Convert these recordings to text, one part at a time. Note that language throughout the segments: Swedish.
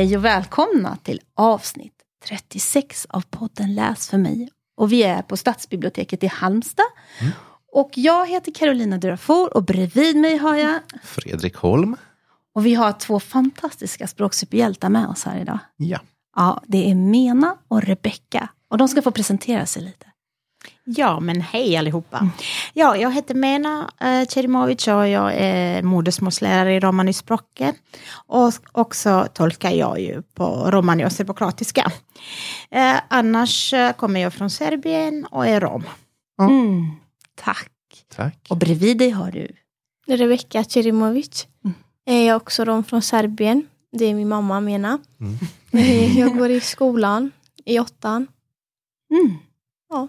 Hej och välkomna till avsnitt 36 av podden Läs för mig. Och vi är på Stadsbiblioteket i Halmstad. Mm. Och jag heter Carolina Durafor och bredvid mig har jag... Fredrik Holm. Och vi har två fantastiska språksuperhjältar med oss här idag. Ja. Ja, det är Mena och Rebecka. Och de ska få presentera sig lite. Ja, men hej allihopa. Ja, jag heter Mena eh, Cerimovic och jag är modersmålslärare i romanispråket. Och också tolkar jag ju på romani och serbokroatiska. Eh, annars eh, kommer jag från Serbien och är rom. Mm. Tack. Tack. Och bredvid dig har du... Rebecka Cerimovic. Mm. Är jag också rom från Serbien. Det är min mamma Mena. Mm. Eh, Jag går i skolan i åttan. Mm. Ja.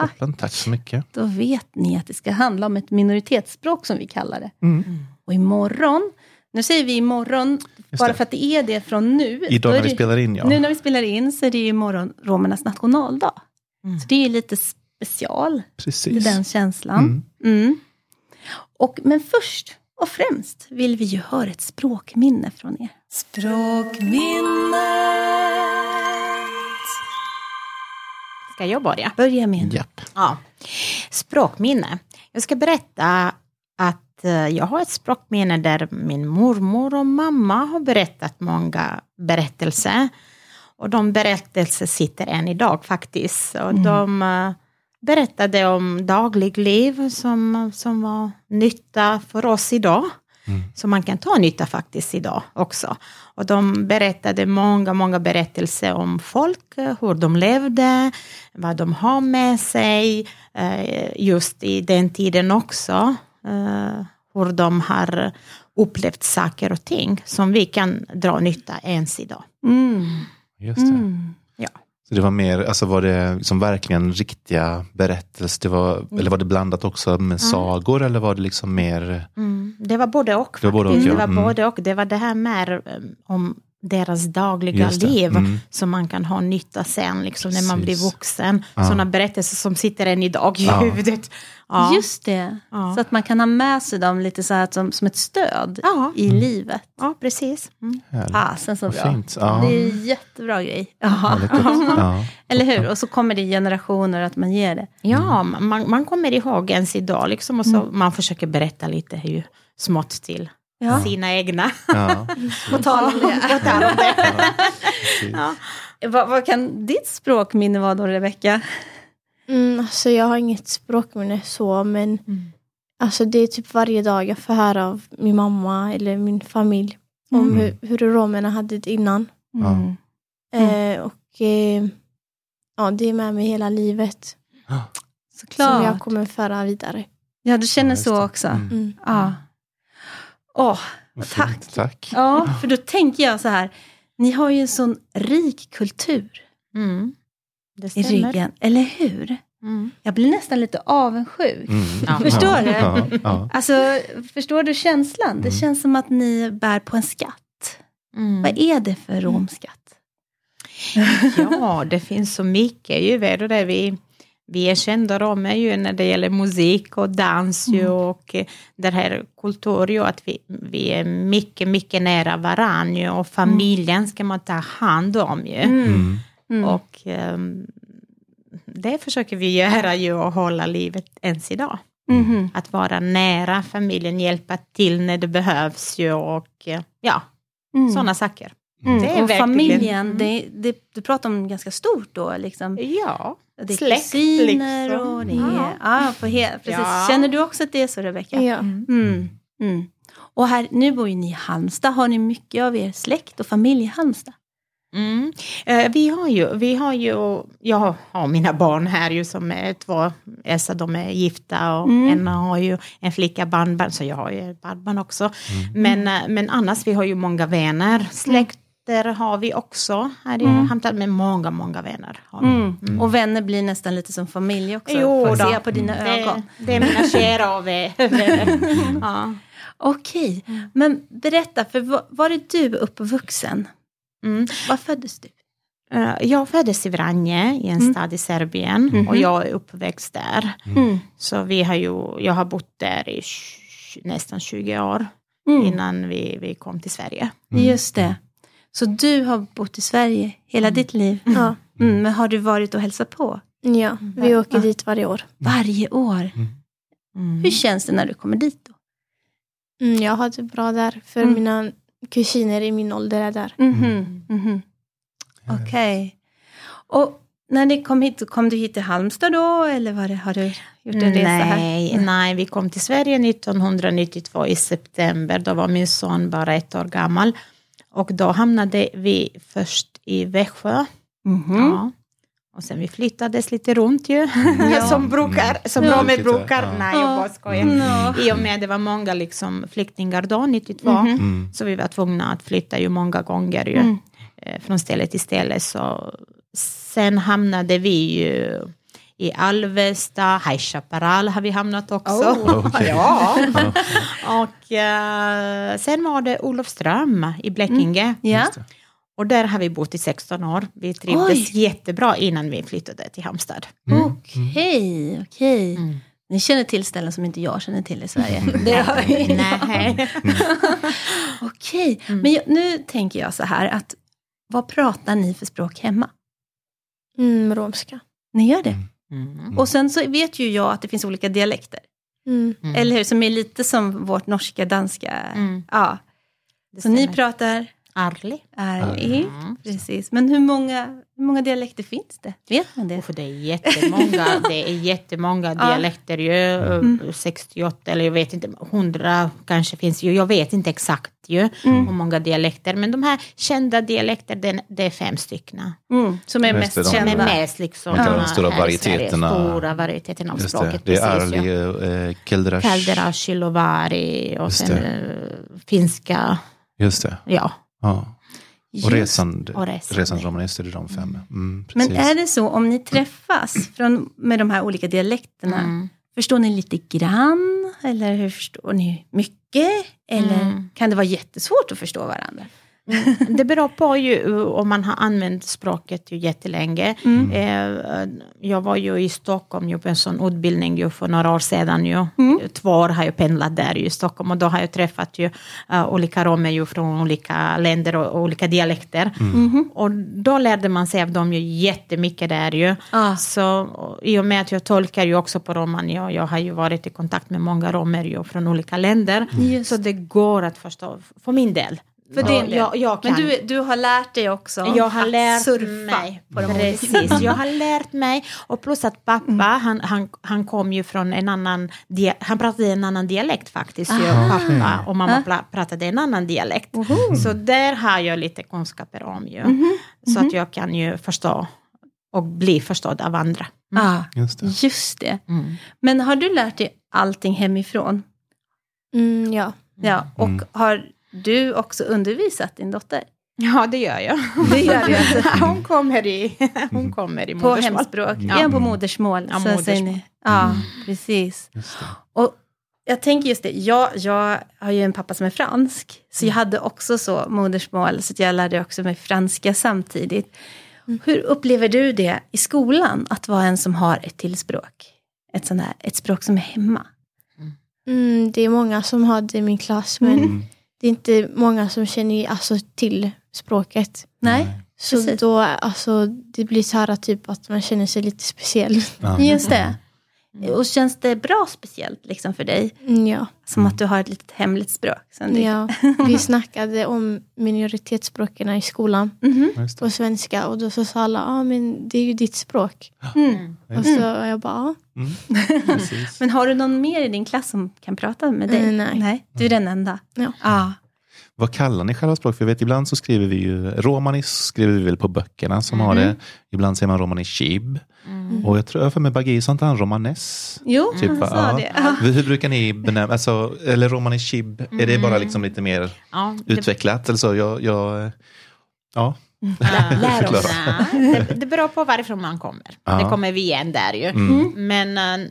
Tack. Toppen, tack så mycket. Då vet ni att det ska handla om ett minoritetsspråk som vi kallar det. Mm. Och imorgon, nu säger vi imorgon, Just bara det. för att det är det från nu. Idag när är vi det- spelar in, ja. Nu när vi spelar in så är det ju imorgon romernas nationaldag. Mm. Så det är ju lite special, Precis. den känslan. Mm. Mm. Och, men först och främst vill vi ju höra ett språkminne från er. Språkminnet. Ska jag börja? Börja med Japp. Ja. Språkminne. Jag ska berätta att eh, jag har ett språkminne där min mormor och mamma har berättat många berättelser. Och de berättelser sitter än idag faktiskt. Och Mm. De eh, berättade om daglig liv som, som var nytta för oss idag. Mm. Som man kan ta nytta faktiskt idag också. Och de berättade många, många berättelser om folk, eh, hur de levde, vad de har med sig, eh, just i den tiden också. eh, Hur de har upplevt saker och ting som vi kan dra nytta ens idag. Mm. Just det. Mm. Så det var mer, alltså var det som verkligen riktiga berättelser? Det var, Mm. Eller var det blandat också med sagor eller var det liksom mer? Mm, det var både och. Det var både och, faktiskt. ja. det var Mm. både och. Det var det här mer eh, om deras dagliga liv Mm. som man kan ha nytta sen, liksom, när man blir vuxen. Ja. Sådana berättelser som sitter än idag i Ja. huvudet. Ja. Just det, Ja. så att man kan ha med sig dem lite så här som, som ett stöd Ja. i livet. ja, precis. Mm. Fasen så Vad bra. fint. Ja. Det är en jättebra grej. Eller hur? Och så kommer det generationer att man ger det. Ja, man, man kommer ihåg ens idag, liksom, och så Mm. man försöker berätta lite hur smått till Ja. sina egna. Ja. På tal om det. Tal om det. Vad, vad kan ditt språkminne vara då, Rebecka? Mm, alltså jag har inget språkminne så men Mm. alltså det är typ varje dag jag får höra av min mamma eller min familj om Mm. hur, hur romerna hade det innan. Mm. Eh, och eh, ja, det är med mig hela livet som jag Såklart. kommer föra vidare. Ja, du känner Ja, så också. Mm. Mm. Ja. Åh, Tack. Tack. ja, för då tänker jag så här. Ni har ju en sån rik kultur Mm. Det i ryggen, eller hur? Mm. Jag blir nästan lite avundsjuk. Mm. Ja. Förstår ja. du? Ja. Ja. Alltså, förstår du känslan? Det Mm. känns som att ni bär på en skatt. Mm. Vad är det för romskatt? Ja, det finns så mycket. Ju, vet du det, vi, vi är kända romer ju när det gäller musik och dans ju, Mm. och eh, den här kulturen ju, att vi, vi är mycket, mycket nära varandra ju, och familjen ska man ta hand om ju. Mm. Mm. Och ehm, det försöker vi göra ju och hålla livet ens idag. Mhm. Att vara nära familjen, hjälpa till när det behövs ju och eh, ja, Mm. sådana saker. Mm. Det är och verkligen- familjen, Mm. det, det, du pratar om ganska stort då. Liksom. Ja, Det är Släkt, kusiner liksom. och det är... Ja. Ja, på he- precis. Ja. Känner du också att det är så, Rebecka? Ja. Mm. Mm. Och här, nu bor ju ni i Halmstad. Har ni mycket av er släkt och familj i Halmstad? Mm. Eh, vi har ju, vi har ju, jag har mina barn här ju som är två, Elsa de är gifta och Mm. en har ju en flicka barnbarn, så jag har ju ett barnbarn också. Mm. Men, eh, men annars vi har ju många vänner, släkter har vi också här i Mm. Halmstad, med många, många vänner. Mm. Mm. Och vänner blir nästan lite som familj också. Jo då. se på dina ögon. Det, det är mina kära vänner. ja. Okej, Mm. men berätta, för var, var är du uppvuxen? Mm. Var föddes du? Eh, Jag föddes i Vranje, i en Mm. stad i Serbien, Mhm. och jag är uppväxt där. Mm. Så vi har ju, jag har bott där i nästan 20 år Mm. innan vi, vi kom till Sverige. Mm. Just det. Så du har bott i Sverige hela ditt liv? Ja. Mm, men har du varit och hälsat på? ja, vi åker dit varje år. Varje år? Mm. Hur känns det när du kommer dit då? Mm, jag har det bra där, för Mm. mina kusiner i min ålder är där. Mhm, mhm. Okej. Och när ni kom hit, kom du hit till Halmstad då? Eller var det, har du gjort en resa här? Nej, nej, vi kom till Sverige 1992 i september. Då var min son bara ett år gammal. Och då hamnade vi först i Växjö. Mhm. Ja. Och sen vi flyttades lite runt ju. Ja. som brukar, som Ja. romer brukar. ja. Nej, jag bara skojar. Ja. I och med det var många liksom flyktingar då, 92. Mhm. Mm. Så vi var tvungna att flytta ju många gånger ju, Mm. eh, från ställe till ställe. Så sen hamnade vi ju i Alvesta, High Chaparral har vi hamnat också. Oh. Okej. ja. Och eh, sen var det Olofström i Blekinge. Ja. Och där har vi bott i 16 år. Vi trivdes Oj. jättebra innan vi flyttade till Halmstad. Mm. Okej, okej. Mm. Ni känner till ställen som inte jag känner till i Sverige. Det har vi. Nej. Okej, Mm. men jag, nu tänker jag så här att vad pratar ni för språk hemma? Mm, romska. Ni gör det? Mm. Och sen så vet ju jag att det finns olika dialekter. Mm. Mm. Eller hur? Som är lite som vårt norska, danska. Mm. Ja. Det Så ni pratar Arli. ärlig. Mm. Precis. Men hur många, hur många dialekter finns det? Vet man det? För det är jättemånga, det är jättemånga dialekter ju. Mm. 68 eller jag vet inte, 100 kanske finns ju. Jag vet inte exakt ju Mm. hur många dialekter. Men de här kända dialekter, det, det är fem stycken. Mm, som är mest det, de- Som är kända. mest liksom. Man de stora varieteterna. Stora varieteterna av Just det. språket. det är. Arli, eh, Keldrash. Kaldera, Shilovari och sen eh, finska. Just det. Ja. Ja. Och resan, Och resan. resan romanist är de fem. Mm, Men är det så om ni träffas från, med de här olika dialekterna, Mm. förstår ni lite grann? Eller hur förstår ni mycket? Eller Mm. kan det vara jättesvårt att förstå varandra? Det beror på ju om man har använt språket ju jättelänge. Mm. Eh, Jag var ju i Stockholm ju på en sån utbildning ju för några år sedan. Ju. Mm. Två år har jag pendlat där i Stockholm och då har jag träffat ju, eh, olika romer ju från olika länder och, och olika dialekter. Mhm. Och då lärde man sig av dem ju jättemycket där ju. Ah. Så och i och med att jag tolkar ju också på romani och jag har ju varit i kontakt med många romer ju från olika länder. Just. Så det går att förstå för min del. För Ja, din del. jag, jag kan. Men du, du har lärt dig också Jag har att lärt surfa mig. på de olika Precis, jag har lärt mig. Och plus att pappa, han, han, han kom ju från en annan, han pratade en annan dialekt faktiskt. ju. Ah. Pappa och mamma Ah. pratade en annan dialekt. Oho. Så där har jag lite kunskaper om ju. Mhm. Så att jag kan ju förstå och bli förstådd av andra. Mm. Ah, Just det. just det. Mm. Men har du lärt dig allting hemifrån? Mm, ja. Ja, och Mm. har du också undervisat din dotter? Ja, det gör jag. Det gör du alltså. hon kommer i, hon kommer i På modersmål. hemspråk? Ja. Ja, på modersmål. Ja, så modersmål. Ja, precis. Just det. Och jag tänker just det, jag, jag har ju en pappa som är fransk, så jag hade också så modersmål, så jag lärde också mig franska samtidigt. Hur upplever du det i skolan, att vara en som har ett till språk? Ett, sånt här, ett språk som är hemma? Mm, det är många som har det i min klass, men Mm. Det är inte många som känner alltså, till språket. Nej? Så Precis. då, alltså, det blir så här typ att man känner sig lite speciell. Ja. Just det. Och känns det bra speciellt liksom för dig? Mm, ja. Som att du har ett litet hemligt språk? Som du... ja. Vi snackade om minoritetsspråken i skolan det. på svenska och då så sa alla, ah, men det är ju ditt språk. Mm. Och så jag bara, ja. Mm. Men har du någon mer i din klass som kan prata med dig? Eh, nej. nej. Du är den enda? Ja. Ah. Vad kallar ni själva språk? För jag vet, ibland så skriver vi ju, romanis skriver vi väl på böckerna som har det. Ibland säger man romani chib. Mm. Och jag tror för mig Bagi sa inte han romanes? Jo, Typ, han sa det. Ja. Hur brukar ni benämna, alltså, eller romani chib, är det bara liksom lite mer Ja, det utvecklat? Eller så? Jag, jag, ja. Ja, Lär oss. Det, det beror på varifrån man kommer. Ja. Det kommer vi igen där ju. Mm. Men uh,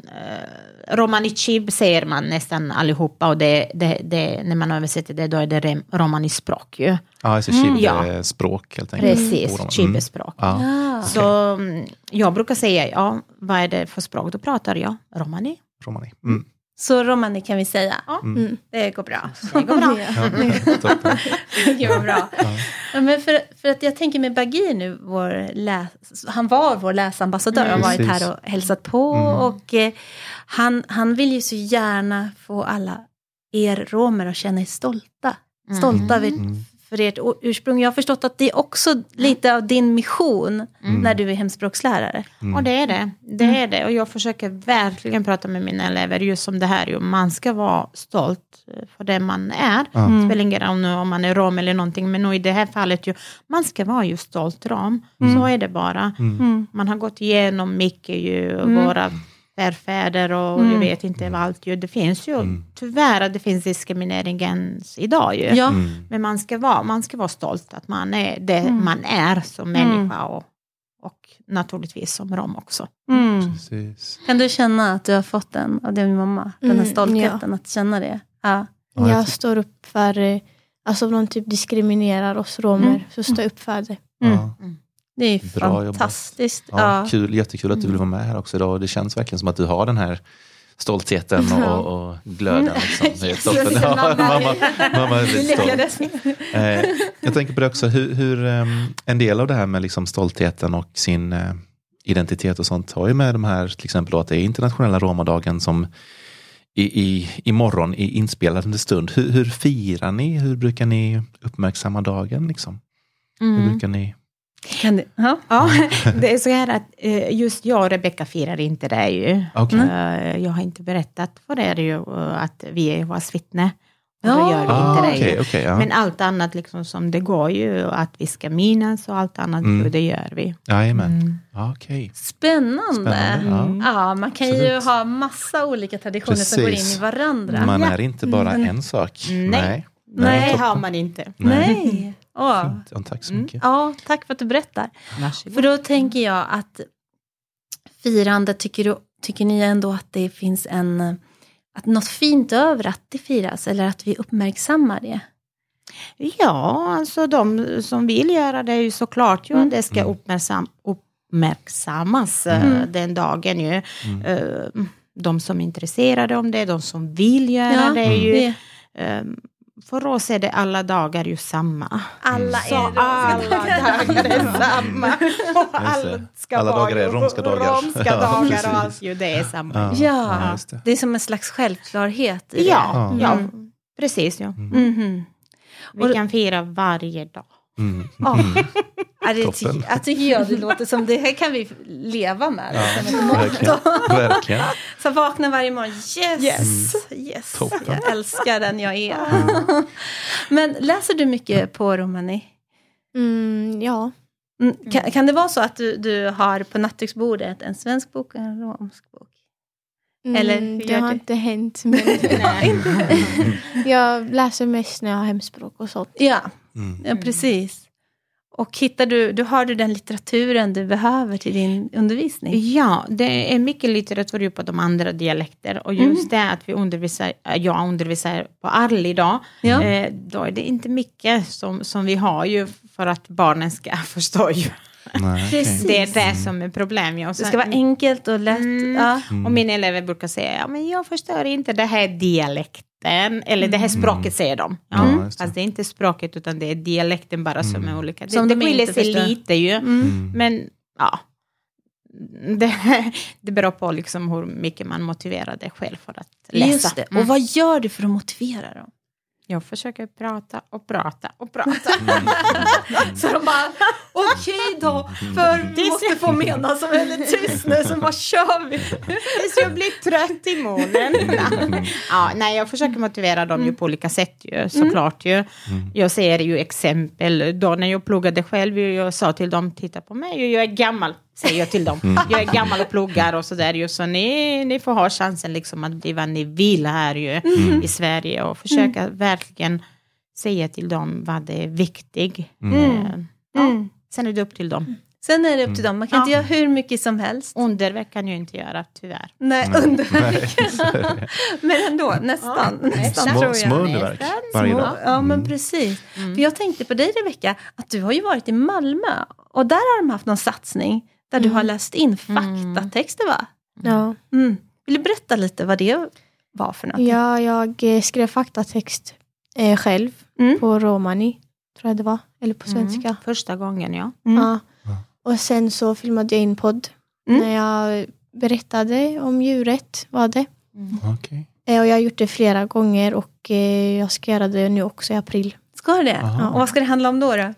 romani chib säger man nästan allihopa och det, det, det, när man översätter det då är det romani språk ju. Ja, alltså chib Mm, ja. är språk helt enkelt. Precis, Mm. chib är språk. Ja. Ah. Så mm, jag brukar säga, ja, vad är det för språk? Då pratar jag romani. Romani. Mm. Så Romani kan vi säga. Mm. Det går bra. Det går bra. Ja. Ja, men för, för att jag tänker med Bagir nu, vår läs, han var vår läsambassadör, har varit här och hälsat på. Och eh, han, han vill ju så gärna få alla er romer att känna er stolta. Stolta över för ert ursprung. Jag har förstått att det är också lite av din mission när du är hemspråkslärare. Och det är det. Det är det. Och jag försöker verkligen prata med mina elever just om det här. ju. Man ska vara stolt eh, för det man är. Det spelar ingen roll nu om man är rom eller någonting. Men nu i det här fallet, ju, man ska vara ju stolt rom. Så är det bara. Man har gått igenom mycket ju. Våra förfäder och jag vet inte vad allt. Ju. Det finns ju tyvärr att det finns diskriminering ens idag. Ju. Ja. Men man ska, vara, man ska vara stolt att man är det man är som människa och, och naturligtvis som rom också. Mm. Kan du känna att du har fått den av din mamma? Den här Mm, stoltheten att känna det? Ja. Ja, jag står upp för, eh, alltså om någon typ diskriminerar oss romer, Mm. så står jag upp för det. Ja. Det är Bra jobbat. fantastiskt. Ja, Ja. Kul, jättekul att du vill vara med här också idag. Det känns verkligen som att du har den här stoltheten och, och, glöden. Liksom. Toppen. Ja, mamma, mamma är lite stolt. Eh, jag tänker på det också, hur, hur ehm, en del av det här med liksom stoltheten och sin eh, identitet och sånt har ju med de här, till exempel då att det är internationella romadagen som i, i, imorgon i inspelande stund. Hur, hur firar ni? Hur brukar ni uppmärksamma dagen? Liksom? Hur brukar ni? Kan det, ja. Ja, det är så här att eh, just jag och Rebecka firar inte det ju. Okej. Eh, Jag har inte berättat för er ju eh, att vi är Jehovas vittne. Ja. då gör vi Ah, inte det ju. okej, ja. Men allt annat liksom som det går ju, att vi ska minnas och allt annat, Mm. ju, det gör vi. Jajamän. Ja, Okej. Spännande. Spännande, ja. Ja, man kan ju Absolut. ha massa olika traditioner som går in Precis. i varandra. Man Ja. är inte bara en sak. Nej. Nej. Nej. Det toppen. har man inte. Nej. Åh. Fint. Ja, tack så mycket. Ja, tack för att du berättar. Varsågod. För då tänker jag att firande, tycker, du, tycker ni ändå att det finns en, att något fint över att det firas eller att vi uppmärksammar det? Ja, alltså de som vill göra det är ju såklart ju Mm. att det ska uppmärksam, uppmärksammas eh, Mm. den dagen ju. Eh, De som är intresserade om det, de som vill göra det är ju. det, eh, För oss är det alla dagar ju samma. alla Så är alla rosa. dagar är samma. Och allt ska Alla vara dagar är romska dagar. Romska Ja, dagar precis. och allt ju, det är samma. Ja. Ja, Ja, det. det är som en slags självklarhet i Ja, det. ja, Mm. precis. Ja. Mhm. Vi kan fira varje dag. Mm. Ja. Ja, det ty- jag tycker jag det låter som det här kan vi leva med. motto. Verkligen. Verkligen. Så vakna varje morgon, yes, yes, yes. Toppen. jag älskar den jag är. Men läser du mycket på romani? Mm, ja. Mm, kan, kan det vara så att du, du har på nattduksbordet en svensk bok och en romsk bok? Mm, Eller hur det har du? inte hänt. Men jag läser mest när jag har hemspråk och sånt. Ja, Mm. ja precis. Och hittar du, du, har du den litteraturen du behöver till din undervisning? Ja, det är mycket litteratur på de andra dialekter och just det att vi undervisar, jag undervisar på Arl idag, Ja. eh, då är det inte mycket som, som vi har ju för att barnen ska förstå ju. Nej. Precis. Det är det som är problemet. Och Det ska vara enkelt och lätt. Mm. Ja. Och mina elever brukar säga, ja, men jag förstår inte det här dialekten, eller det här språket säger de. Ja, just det. Fast det är inte språket utan det är dialekten bara som är olika. Som det de det skiljer sig lite ju. Mm. Men ja, det, det beror på liksom hur mycket man motiverar det själv för att läsa. Just det. Mm. Och vad gör du för att motivera dem? Jag försöker prata och prata och prata. Så de bara, okej då, för vi måste få mena som väldigt tyst nu, så vad kör vi? Tills jag blir trött i munnen. ja, nej, jag försöker motivera dem ju på olika sätt ju, såklart ju. Jag ser ju exempel, då när jag pluggade själv, jag sa till dem, titta på mig, jag är gammal, säger jag till dem. Jag är gammal och pluggar och sådär ju, så ni, ni får ha chansen liksom att bli vad ni vill här ju i Sverige och försöka verkligen säga till dem vad det är viktigt. Eh, Ja, Mm. sen är det upp till dem. Sen är det upp till dem, man kan inte Ja. göra hur mycket som helst. Underverk kan jag inte göra, tyvärr. Nej, under Men ändå, nästan. nästan tror Små, jag. små underverk varje dag. Ja, men precis. För jag tänkte på dig Rebecka, att du har ju varit i Malmö och där har de haft någon satsning där du har läst in faktatexter va? Ja. Mm. Vill du berätta lite vad det var för något? Ja, jag eh, skrev faktatext eh, själv Mm. på romani, tror jag det var. Eller på svenska. Mm. Första gången, ja. Mm. Ja. Och sen så filmade jag in podd Mm. när jag berättade om djuret. Var det. Okej. Eh, Och jag har gjort det flera gånger och eh, jag ska göra det nu också i april. Ska det? Aha. Och vad ska det handla om då? då?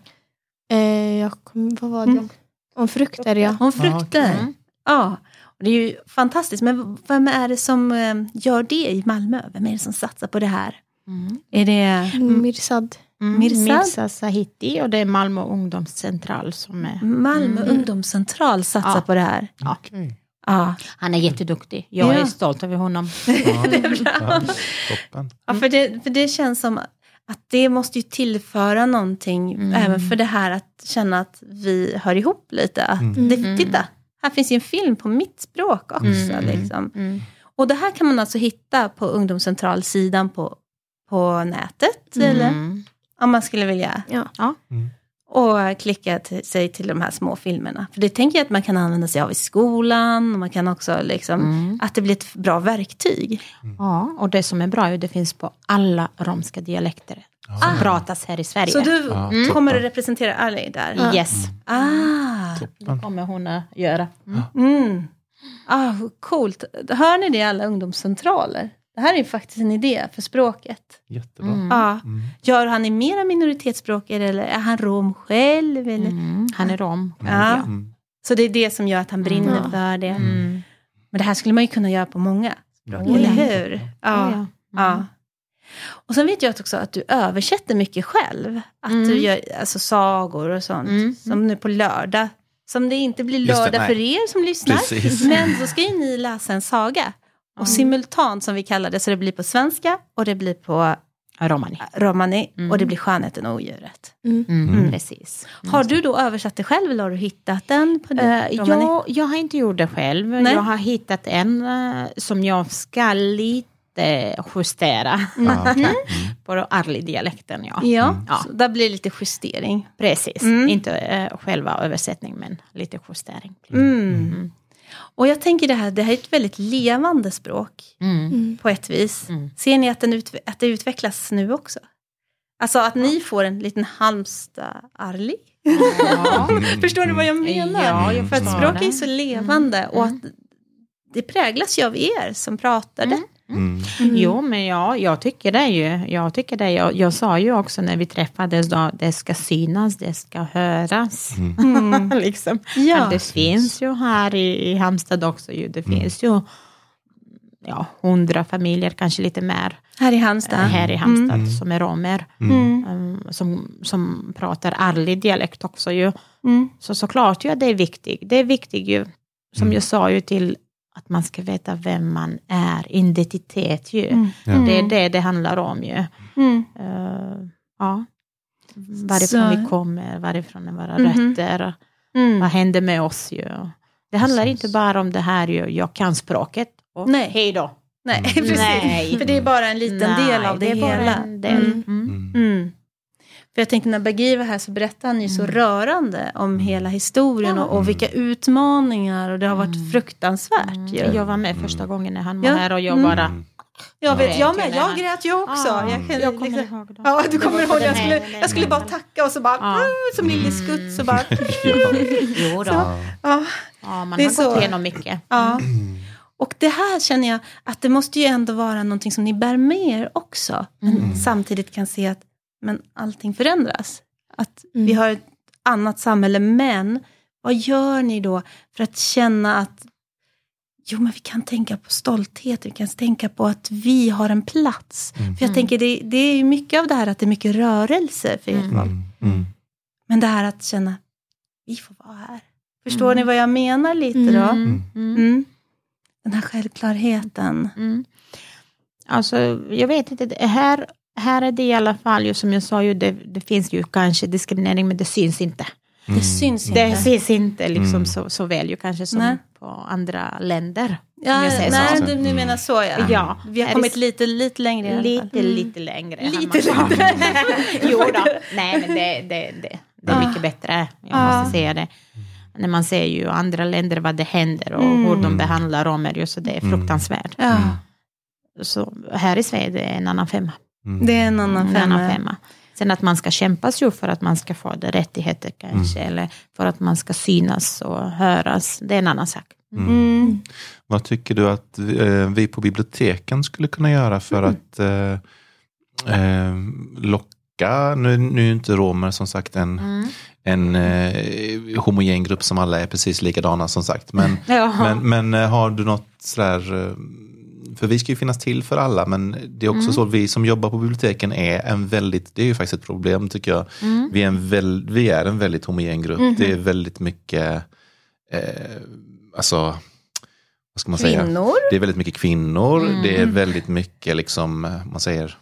Eh, jag kom, vad var det? Mm. Om frukter, ja. Om frukter? Mm. Ja. Och det är ju fantastiskt. Men vem är det som eh, gör det i Malmö? Vem är det som satsar på det här? Mm. Är det Mirsad. Mm. Mirsad? Mirza Sahiti och det är Malmö ungdomscentral som är... Malmö Mm. ungdomscentral satsar Ja. på det här? Okej. Ja. Han är jätteduktig. Jag Ja. är stolt över honom. Ja. Det är bra. Ja, toppen. Ja, för det, för det känns som att det måste ju tillföra någonting Mm. även för det här att känna att vi hör ihop lite. Att Mm. det, titta, här finns ju en film på mitt språk också. Mm. Liksom. Mm. Och det här kan man alltså hitta på ungdomscentralsidan på, på nätet. Eller Mm. om man skulle vilja. Ja. Mm. Och klicka till, sig till de här små filmerna. För det tänker jag att man kan använda sig av i skolan. Och man kan också liksom, Mm. att det blir ett bra verktyg. Ja, och det som är bra är att det finns på alla romska dialekter som Ah. pratas här i Sverige. Så du Ja, kommer att representera Ali där? Yes, Ah, det kommer hon att göra. Mm. mm. ah, coolt. Hör ni det alla ungdomscentraler? Det här är ju faktiskt en idé för språket. Jättebra. Mm. Ja. Mm. Gör han i mera minoritetsspråk eller är han rom själv? Eller? Mm. Han är rom. Ja. Mm. Så det är det som gör att han brinner Mm. för det. Mm. Men det här skulle man ju kunna göra på många. Ja. Eller hur? Ja. Ja. ja. Och sen vet jag också att du översätter mycket själv. Att Mm. du gör alltså, sagor och sånt. Mm. Som nu på lördag. Som det inte blir det, lördag nej. för er som lyssnar. Precis. Men så ska ju ni läsa en saga. Och Mm. simultant som vi kallar det. Så det blir på svenska och det blir på Romani. romani. Mm. Och det blir Skönheten och odjuret. Mm. Mm. Precis. Har du då översatt det själv eller har du hittat den? På Eh, romani? jag, jag har inte gjort det själv. Nej. Jag har hittat en eh, som jag ska lite justera. Mm. på Arli-dialekten. Ja. Ja, Mm. Ja. Så där blir det lite justering. Precis, Mm. inte eh, själva översättning men lite justering. Mm. Mm. Och jag tänker det här, det här är ett väldigt levande språk Mm. på ett vis. Mm. Ser ni att, den ut, att det utvecklas nu också? Alltså att ni får en liten Halmstad-Arli. Ja. Förstår ni vad jag menar? Ja, jag För att språk är det. ju så levande och att det präglas ju av er som pratar det. Mm. Jo, men ja, jag tycker det ju. Jag, tycker det. Jag, jag sa ju också när vi träffades då, det ska synas, det ska höras. Mm. liksom. Ja. Men det finns ju här i, i Halmstad också, ju. det finns ju ja, hundra familjer, kanske lite mer, Här i eh, Halmstad. här i Halmstad Mm. som är romer. Mm. um, som, som pratar ärlig dialekt också ju. Mm. Så såklart ju att det är viktigt. Det är viktigt ju, som Mm. jag sa ju till att man ska veta vem man är, identitet ju. Mm. Ja. Det är det det handlar om ju. Mm. Eh, ja. Varifrån Så- vi kommer, varifrån är våra Mhm. rötter, Mm. vad händer med oss ju. Det handlar Precis. inte bara om det här ju, jag kan språket och Nej. hej då. Nej, Mm. precis. Nej. För det är bara en liten del Nej, av det, är bara hela. För jag tänkte när Baghi var här så berättade han ju så rörande om hela historien och, och vilka utmaningar och det har varit fruktansvärt ju. Jag var med första gången när han var Ja. här och jag Mm. bara... Mm. Jag vet, jag med, jag grät ju också. Ah, jag, kan, jag kommer liksom, ihåg det. Ja, du kommer ihåg. Jag skulle, jag skulle bara tacka och så bara, Ja. "Mm", som Lille Skutt så bara, Jo då. Ja. ja. Ja, man Det har så. gått igenom mycket. ja. Och det här känner jag att det måste ju ändå vara någonting som ni bär med er också. Men samtidigt kan se att men allting förändras. Att vi Mm. har ett annat samhälle, men vad gör ni då för att känna att Jo, men vi kan tänka på stolthet, vi kan tänka på att vi har en plats. Mm. För jag tänker, det, det är ju mycket av det här att det är mycket rörelse för ert Mm. Mm. Mm. Men det här att känna, vi får vara här. Förstår Mm. ni vad jag menar lite då? Mm. Mm. Mm. Den här självklarheten. Mm. Alltså, jag vet inte, det- här, här är det i alla fall, ju, som jag sa, ju, det, det finns ju kanske diskriminering, men det syns inte. Det syns inte. Det syns inte liksom Mm. så, så väl ju kanske som Nej. på andra länder. ja, jag säger nej, så. du, du menar så ja. Ja. Vi har Är kommit det- lite, lite längre i alla fall. Lite, Mm. lite längre. Lite längre. jo då. Nej, men det, det, det, det är Ah. mycket bättre. Jag Ah. måste säga det. När man ser ju andra länder vad det händer och Mm. hur de behandlar romer, ju, så det är fruktansvärt. Ja. så här i Sverige det är en annan femma. Mm. Det är en annan femma. En annan femma. Sen att man ska kämpa ju för att man ska få det rättigheter kanske, mm. eller för att man ska synas och höras, det är en annan sak. Mm. mm. Vad tycker du att eh, vi på biblioteken skulle kunna göra för mm. att eh, eh, locka, nu, nu är inte romer som sagt en, mm. en eh, homogen grupp som alla är precis likadana som sagt, men, men, men eh, har du något sådär eh, för vi ska ju finnas till för alla men det är också mm. så att vi som jobbar på biblioteken är en väldigt, det är ju faktiskt ett problem tycker jag. Mm. Vi, är en väl, vi är en väldigt homogen grupp. Mm. Det är väldigt mycket, eh, alltså, vad ska man kvinnor. säga? Det är väldigt mycket kvinnor, mm. det är väldigt mycket liksom, man säger,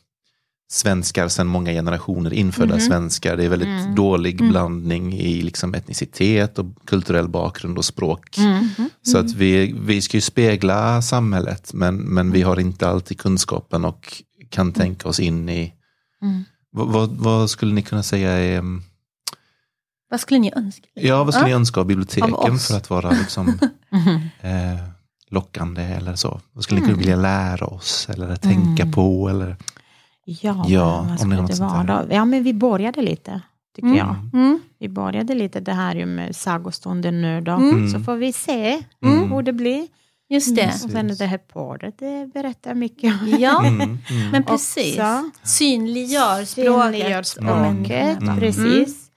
svenskar sedan många generationer, infödda mm. svenskar. Det är väldigt mm. dålig mm. blandning i liksom etnicitet och kulturell bakgrund och språk. Mm. Så att vi, vi ska ju spegla samhället men, men vi har inte alltid kunskapen och kan mm. tänka oss in i... Mm. Vad, vad, vad, skulle ni kunna säga är... Mm, vad skulle ni önska? Ja, vad skulle ja. ni önska av biblioteken av för att vara liksom, eh, lockande eller så? Vad skulle ni kunna vilja lära oss eller tänka på? Eller... Ja, ja vad skulle det vara? Ja, men vi började lite, tycker mm. jag. Mm. Vi började lite det här ju med sagostunden nu då. Mm. Så får vi se mm. hur det blir. Just det. Mm. Och sen det här paret, det berättar mycket. Ja, mm. men precis. Också, synliggör språket. Synliggör språket, precis.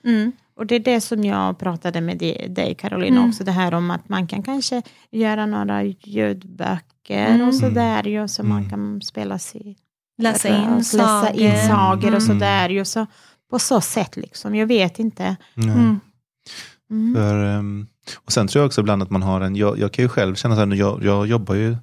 Och det är det som jag pratade med dig Caroline också, det här om att man kan kanske göra några ljudböcker och sådär ju, så man kan spela sig läsa in läsa in sagor och mm. sådär. Ju så, på så sätt liksom, jag vet inte. Mm. Mm. För, um, och sen tror jag också ibland att man har en, jag, jag kan ju själv känna så här, jag, jag jobbar ju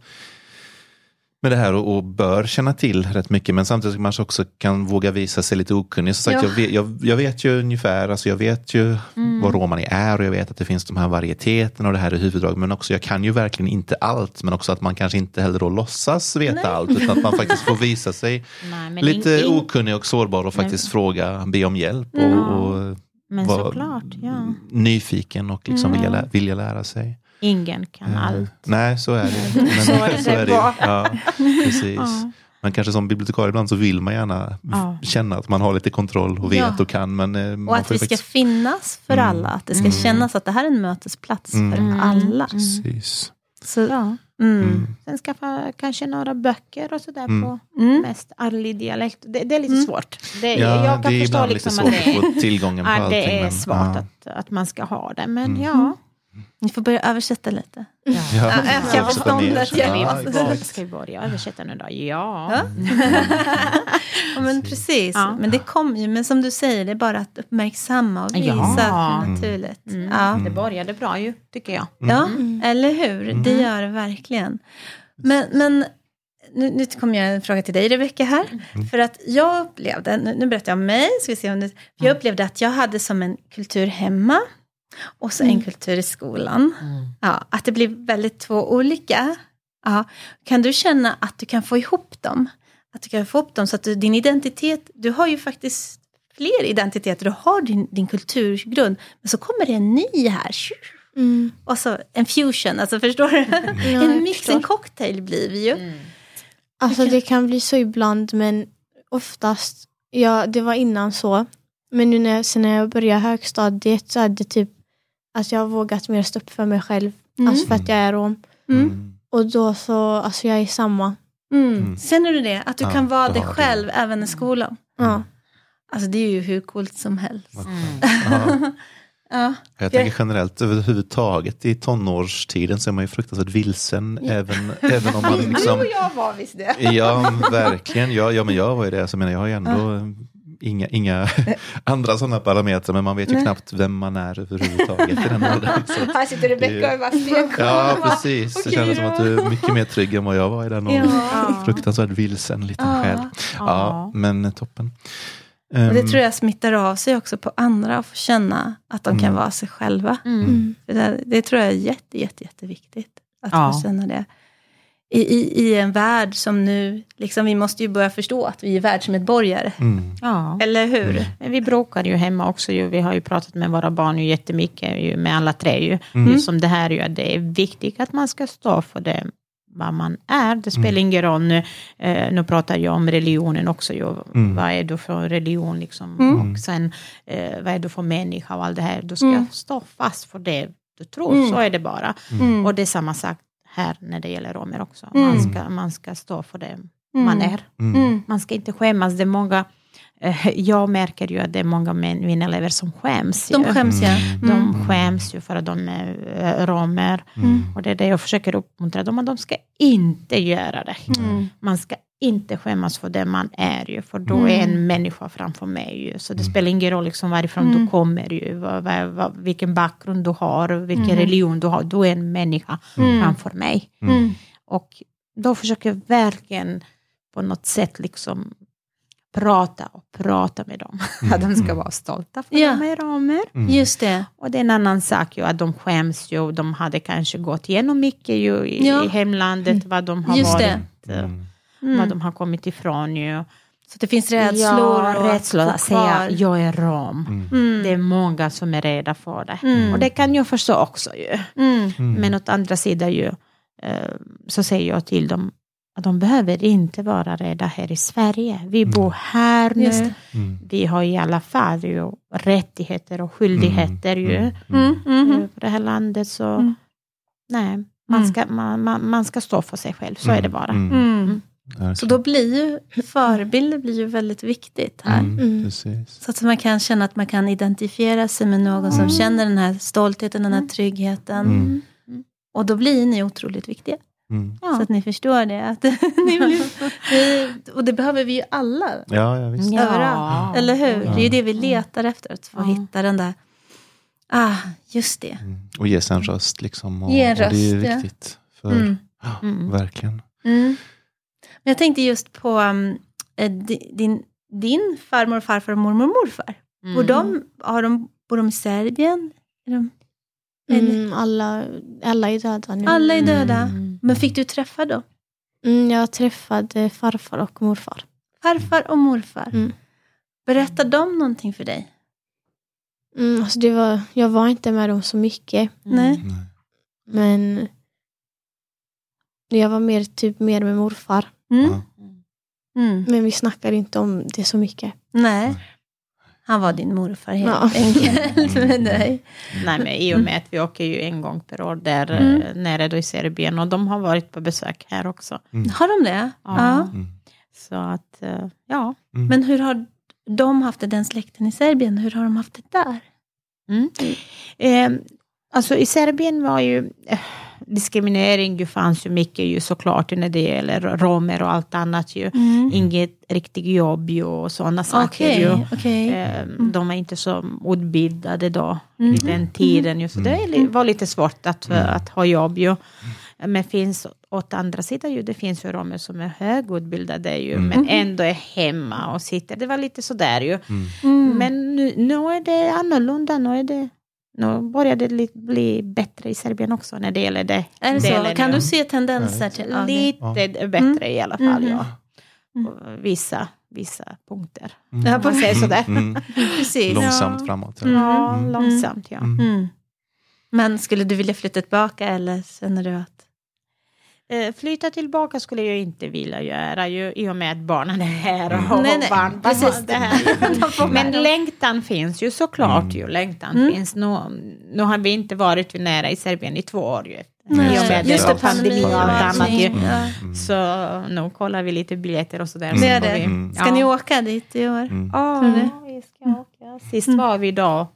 med det här och, och, bör känna till rätt mycket men samtidigt kanske också kan våga visa sig lite okunnig. Så sagt, ja. jag, vet, jag, jag, vet ju ungefär, alltså jag vet ju mm. vad romani är och jag vet att det finns de här varieteterna och det här är huvuddrag. Men också jag kan ju verkligen inte allt men också att man kanske inte heller då låtsas veta Nej. allt utan att man faktiskt får visa sig Nej, lite in, in... okunnig och sårbar och faktiskt Nej. fråga, be om hjälp. Och, och vara ja. nyfiken och liksom mm. vilja, vilja lära sig. Ingen kan mm. allt. Nej, så är det. Men, så är det, så är det. Ja, precis. Ja. Men kanske som bibliotekarie ibland så vill man gärna ja. känna att man har lite kontroll och vet ja. och kan. Men, eh, och att vi faktiskt... ska finnas för mm. alla. Att det ska mm. kännas att det här är en mötesplats mm. för alla. Precis. Så, ja. Mm. mm. Sen skaffa kanske några böcker och sådär mm. på mm. mest arlig dialekt. Det, det, är lite svårt. Det, ja, jag kan det är förstå liksom lite svårt att få tillgången på allting. Det är men, svårt att, att man ska ha det. Men ja, ni får börja översätta lite. Ja. Ja. Öka. Ja. Ja. Ska vi börja översätta nu då? Ja. ja. men precis. Ja. Men det kommer ju. Men som du säger, det är bara att uppmärksamma och visa ja. att det är naturligt. Mm. Ja. Det började bra ju, tycker jag. Mm. Ja, eller hur? Det mm. gör det verkligen. Men, men nu, nu kommer jag en fråga till dig Rebecka här. Mm. För att jag upplevde, nu, nu berättar jag om mig, ska vi se om det, jag upplevde att jag hade som en kultur hemma och så mm. en kultur i skolan. Mm. Ja, att det blir väldigt två olika. Ja. Kan du känna att du kan få ihop dem? Att du kan få ihop dem så att du, din identitet, du har ju faktiskt fler identiteter, du har din, din kulturgrund, men så kommer det en ny här. Mm. Och så en fusion, alltså förstår du? Ja, en mix, en cocktail blir vi ju. Mm. Alltså det kan bli så ibland, men oftast, ja det var innan så, men nu när, sen när jag började högstadiet så hade typ att jag har vågat mer stå upp för mig själv. Mm. Alltså för att jag är rom. Mm. mm. Och då så, alltså jag är samma. Mm. mm. Känner du det? Att du ja, kan vara dig själv det. även i skolan? Ja. Alltså det är ju hur coolt som helst. ja. Jag tänker generellt överhuvudtaget i tonårstiden så är man ju fruktansvärt vilsen. Ja. Även, även om man liksom... Du och jag var visst det. ja, verkligen. Ja, ja, men jag var ju det. Så menar, jag har ju ändå inga, inga andra sådana parametrar, men man vet ju Nej. knappt vem man är överhuvudtaget i den åldern. Här sitter Rebecka och är bara stenkoll. Ja, precis. Det kändes som att du är mycket mer trygg än vad jag var i den åldern. Ja. Fruktansvärt vilsen liten ja. själ. Ja, men toppen. Och det ehm. tror jag smittar av sig också på andra, att få känna att de mm. kan vara sig själva. Mm. Det, det, tror jag är jätte, jätte, jätteviktigt. Att ja. få känna det i, i, i en värld som nu, liksom, vi måste ju börja förstå att vi är världsmedborgare. Mm. Ja. Eller hur? Mm. Men vi bråkar ju hemma också. Ju. Vi har ju pratat med våra barn ju jättemycket, ju, med alla tre. Ju. Mm. Just som det här, ju, att det är viktigt att man ska stå för det vad man är. Det spelar ingen roll nu, eh, nu pratar jag om religionen också. Ju. Mm. Vad är du för religion liksom? Mm. Och sen eh, vad är du för människa och allt det här. Du ska Mm. stå fast för det du tror, Mm. så är det bara. Mm. Och det är samma sak här när det gäller romer också. Mm. Man, ska, man ska stå för det man är. Mm. Mm. Man ska inte skämmas. Det är många, eh, jag märker ju att det är många män- mina elever som skäms. De ju. skäms ja. De Mm. skäms ju för att de är eh, romer. Mm. Och det är det jag försöker uppmuntra dem, att de ska inte göra det. Mm. Man ska inte skämmas för det man är ju, för då Mm. är en människa framför mig ju. Så det spelar ingen roll liksom varifrån Mm. du kommer ju, vad, vad, vad, vilken bakgrund du har, vilken Mm. religion du har. Du är en människa Mm. framför mig. Mm. Och då försöker jag verkligen på något sätt liksom prata och prata med dem. Att de ska vara stolta för Ja. att de är romer. Mm. Just det. Och det är en annan sak ju att de skäms ju. De hade kanske gått igenom mycket ju i, Ja. i hemlandet, vad de har Just varit, det. eh, Mm. Mm. vad de har kommit ifrån ju. Så det finns rädslor ja, och rädslor att säga jag är rom. Mm. Mm. Det är många som är rädda för det. Mm. Och det kan jag förstå också ju. Mm. Mm. Men åt andra sidan ju, eh, så säger jag till dem att de behöver inte vara rädda här i Sverige. Vi bor här nu. Mm. Vi har i alla fall ju rättigheter och skyldigheter ju. Mm. Mm. Mm. eh, det här landet. Så Mm. nej, man ska, man, man, man ska stå för sig själv, så är det bara. Mm. Mm. Ja, Så då blir ju förebilder blir ju väldigt viktigt här. Mm. Mm. Så att man kan känna att man kan identifiera sig med någon som Mm. känner den här stoltheten, den här tryggheten. Mm. Och då blir ni otroligt viktiga. Mm. Ja. Så att ni förstår det. Att ni blir, vi, och det behöver vi ju alla. Ja, ja, visst. Ja. Överallt. Eller hur? Ja. Det är ju det vi letar efter. Att få Ja. hitta den där, ah, just det. Mm. Och ge sig en röst liksom. Och, Ge en och det är ju röst, ja. viktigt. För, Mm. ja, Mm. Verkligen. Mm. Men jag tänkte just på um, eh, di- din, din farmor, farfar och mormor och morfar. Mm. Bor, de, har de, bor de i Serbien? Är de, Mm, alla, alla är döda nu. Alla är döda. Mm. Men fick du träffa dem? Mm, jag träffade farfar och morfar. Farfar och morfar. Mm. Berättar de någonting för dig? Mm, alltså det var, jag var inte med dem så mycket. Nej. Nej. Men jag var mer, typ mer med morfar. Mm. Ja. Mm. Men vi snackade inte om det så mycket. Nej. Han var din morfar helt Ja. enkelt med dig. Nej, men i och med att vi åker ju en gång per år där Mm. eh, nere då i Serbien och de har varit på besök här också. Har de det? Ja. Mm. Så att, eh, ja. Men hur har de haft det, den släkten i Serbien? Hur har de haft det där? Mm. Eh, alltså i Serbien var ju eh, diskriminering ju fanns ju mycket ju såklart när det gäller romer och allt annat ju. Mm. Inget riktigt jobb ju och sådana saker ju. Okej, okej. Eh, De var inte så utbildade då Mm. i den tiden. Ju. Så det är li- var lite svårt att, att ha jobb. Ju. Men finns åt andra sidan ju, det finns ju romer som är högutbildade ju, Mm. men ändå är hemma och sitter. Det var lite sådär ju. Mm. Men nu, nu är det annorlunda. Nu, är det, nu börjar det li- bli bättre i Serbien också när det gäller det. Är det så? Kan du se tendenser till det? Lite bättre i alla fall, Mhm. ja. Mm. Vissa, vissa punkter. Mm. Ja, Om man säger sådär. Mm. Precis. Långsamt Ja. framåt. Ja. Mm. Ja, Mm. långsamt ja. Mm. Mm. Men skulle du vilja flytta tillbaka eller känner du att... Eh, Flytta tillbaka skulle jag inte vilja göra ju, i och med att barnen är här och Mm. Nej, nej, barn, precis. det här. Men längtan finns ju såklart Mm. ju. Längtan Mm. finns. Nu, nu har vi inte varit nära i Serbien i två år ju. Nej, I och med just det, pandemi och allt annat ju. Ja. Mm. Så nu kollar vi lite biljetter och sådär. Mm. så vi- Mm. Ska ni åka dit i år? Mm. Ja, vi ska åka. Sist Mm. var vi då